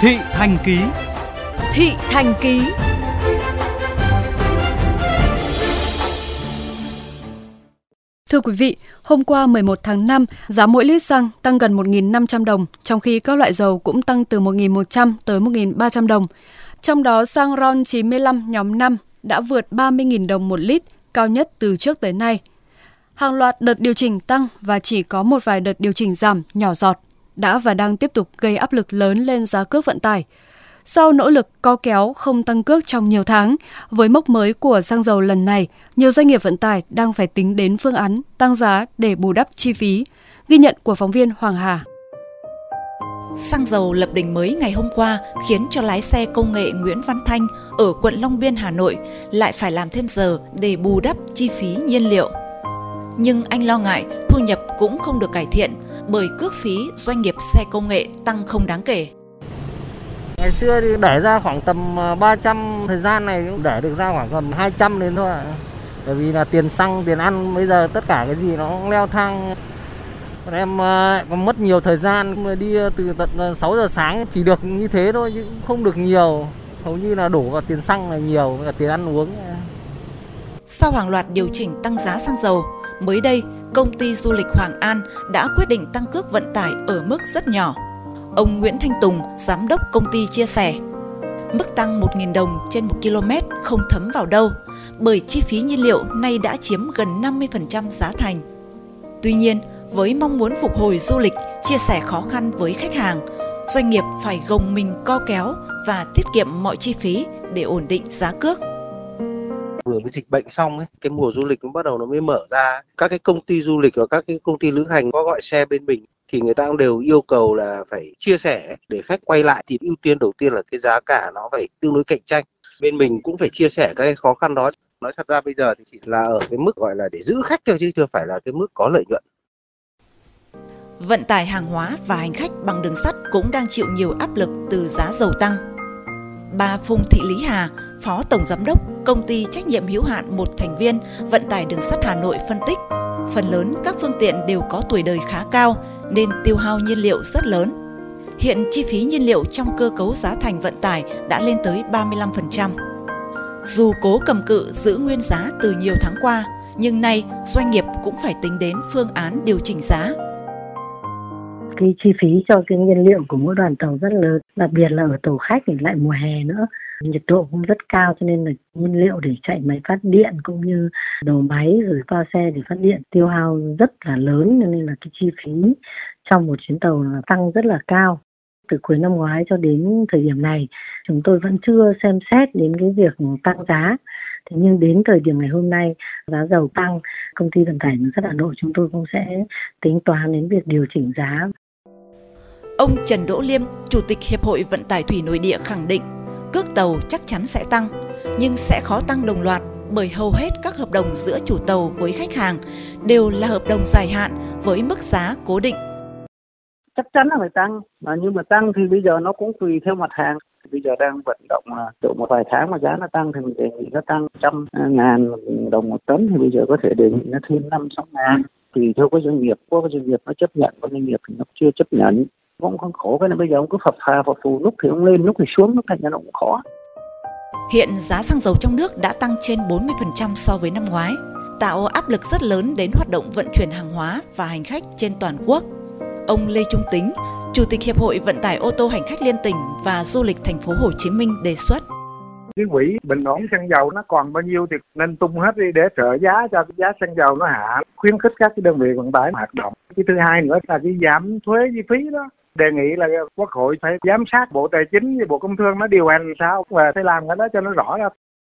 Thị Thành Ký Thị Thành Ký Thưa quý vị, hôm qua 11 tháng 5, giá mỗi lít xăng tăng gần 1.500 đồng, trong khi các loại dầu cũng tăng từ 1.100 tới 1.300 đồng. Trong đó xăng RON 95 nhóm 5 đã vượt 30.000 đồng một lít, cao nhất từ trước tới nay. Hàng loạt đợt điều chỉnh tăng và chỉ có một vài đợt điều chỉnh giảm nhỏ giọt đã và đang tiếp tục gây áp lực lớn lên giá cước vận tải. Sau nỗ lực co kéo không tăng cước trong nhiều tháng, với mốc mới của xăng dầu lần này, nhiều doanh nghiệp vận tải đang phải tính đến phương án tăng giá để bù đắp chi phí. Ghi nhận của phóng viên Hoàng Hà. Xăng dầu lập đỉnh mới ngày hôm qua khiến cho lái xe công nghệ Nguyễn Văn Thanh ở quận Long Biên, Hà Nội lại phải làm thêm giờ để bù đắp chi phí nhiên liệu. Nhưng anh lo ngại thu nhập cũng không được cải thiện bởi cước phí doanh nghiệp xe công nghệ tăng không đáng kể. Ngày xưa thì để ra khoảng tầm 300, ờ, thời gian này cũng để được ra khoảng tầm 200 đến thôi Bởi vì là tiền xăng, tiền ăn bây giờ tất cả cái gì nó leo thang. Bọn em ờ, còn mất nhiều thời gian đi ờ, từ tận 6 giờ sáng chỉ được như thế thôi chứ không được nhiều. Hầu như là đổ vào tiền xăng là nhiều, và tiền ăn uống. Sau hàng loạt điều chỉnh tăng giá xăng dầu, mới đây công ty du lịch Hoàng An đã quyết định tăng cước vận tải ở mức rất nhỏ Ông Nguyễn Thanh Tùng, giám đốc công ty chia sẻ, mức tăng 1.000 đồng trên 1 km không thấm vào đâu, bởi chi phí nhiên liệu nay đã chiếm gần 50% giá thành. Tuy nhiên, với mong muốn phục hồi du lịch, chia sẻ khó khăn với khách hàng, doanh nghiệp phải gồng mình co kéo và tiết kiệm mọi chi phí để ổn định giá cước cái dịch bệnh xong ấy, cái mùa du lịch nó bắt đầu nó mới mở ra các cái công ty du lịch và các cái công ty lữ hành có gọi xe bên mình thì người ta cũng đều yêu cầu là phải chia sẻ để khách quay lại thì ưu tiên đầu tiên là cái giá cả nó phải tương đối cạnh tranh. Bên mình cũng phải chia sẻ cái khó khăn đó. Nói thật ra bây giờ thì chỉ là ở cái mức gọi là để giữ khách thôi chứ chưa phải là cái mức có lợi nhuận. Vận tải hàng hóa và hành khách bằng đường sắt cũng đang chịu nhiều áp lực từ giá dầu tăng. Bà Phùng Thị Lý Hà, Phó Tổng Giám đốc Công ty Trách nhiệm hữu hạn một thành viên Vận tải đường sắt Hà Nội phân tích, phần lớn các phương tiện đều có tuổi đời khá cao nên tiêu hao nhiên liệu rất lớn. Hiện chi phí nhiên liệu trong cơ cấu giá thành vận tải đã lên tới 35%. Dù cố cầm cự giữ nguyên giá từ nhiều tháng qua, nhưng nay doanh nghiệp cũng phải tính đến phương án điều chỉnh giá. Cái chi phí cho cái nhiên liệu của mỗi đoàn tàu rất lớn, đặc biệt là ở tàu khách thì lại mùa hè nữa. Nhiệt độ cũng rất cao cho nên là nhiên liệu để chạy máy phát điện cũng như đầu máy rồi toa xe để phát điện tiêu hao rất là lớn cho nên là cái chi phí trong một chuyến tàu là tăng rất là cao. Từ cuối năm ngoái cho đến thời điểm này, chúng tôi vẫn chưa xem xét đến cái việc tăng giá. Thế nhưng đến thời điểm ngày hôm nay, giá dầu tăng, công ty vận tải đường sắt hà nội chúng tôi cũng sẽ tính toán đến việc điều chỉnh giá. Ông Trần Đỗ Liêm, Chủ tịch Hiệp hội Vận tải Thủy Nội địa khẳng định cước tàu chắc chắn sẽ tăng, nhưng sẽ khó tăng đồng loạt bởi hầu hết các hợp đồng giữa chủ tàu với khách hàng đều là hợp đồng dài hạn với mức giá cố định. Chắc chắn là phải tăng, mà nhưng mà tăng thì bây giờ nó cũng tùy theo mặt hàng. Bây giờ đang vận động là độ một vài tháng mà giá nó tăng thì mình đề nghị nó tăng trăm ngàn đồng một tấn thì bây giờ có thể đề nghị nó thêm năm sáu ngàn tùy theo cái doanh nghiệp có cái doanh nghiệp nó chấp nhận có doanh nghiệp thì nó chưa chấp nhận cũng không khổ cái này bây giờ ông cứ phập phà phập phù lúc thì ông lên lúc thì xuống lúc thành ra nó cũng khó. Hiện giá xăng dầu trong nước đã tăng trên 40% so với năm ngoái, tạo áp lực rất lớn đến hoạt động vận chuyển hàng hóa và hành khách trên toàn quốc. Ông Lê Trung Tính, Chủ tịch Hiệp hội Vận tải ô tô hành khách liên tỉnh và du lịch thành phố Hồ Chí Minh đề xuất. Cái quỹ bình ổn xăng dầu nó còn bao nhiêu thì nên tung hết đi để trợ giá cho cái giá xăng dầu nó hạ khuyến khích các cái đơn vị vận tải hoạt động. Cái thứ hai nữa là cái giảm thuế chi phí đó đề nghị là quốc hội phải giám sát bộ tài chính và bộ công thương nó điều hành sao và phải làm cái đó cho nó rõ ra.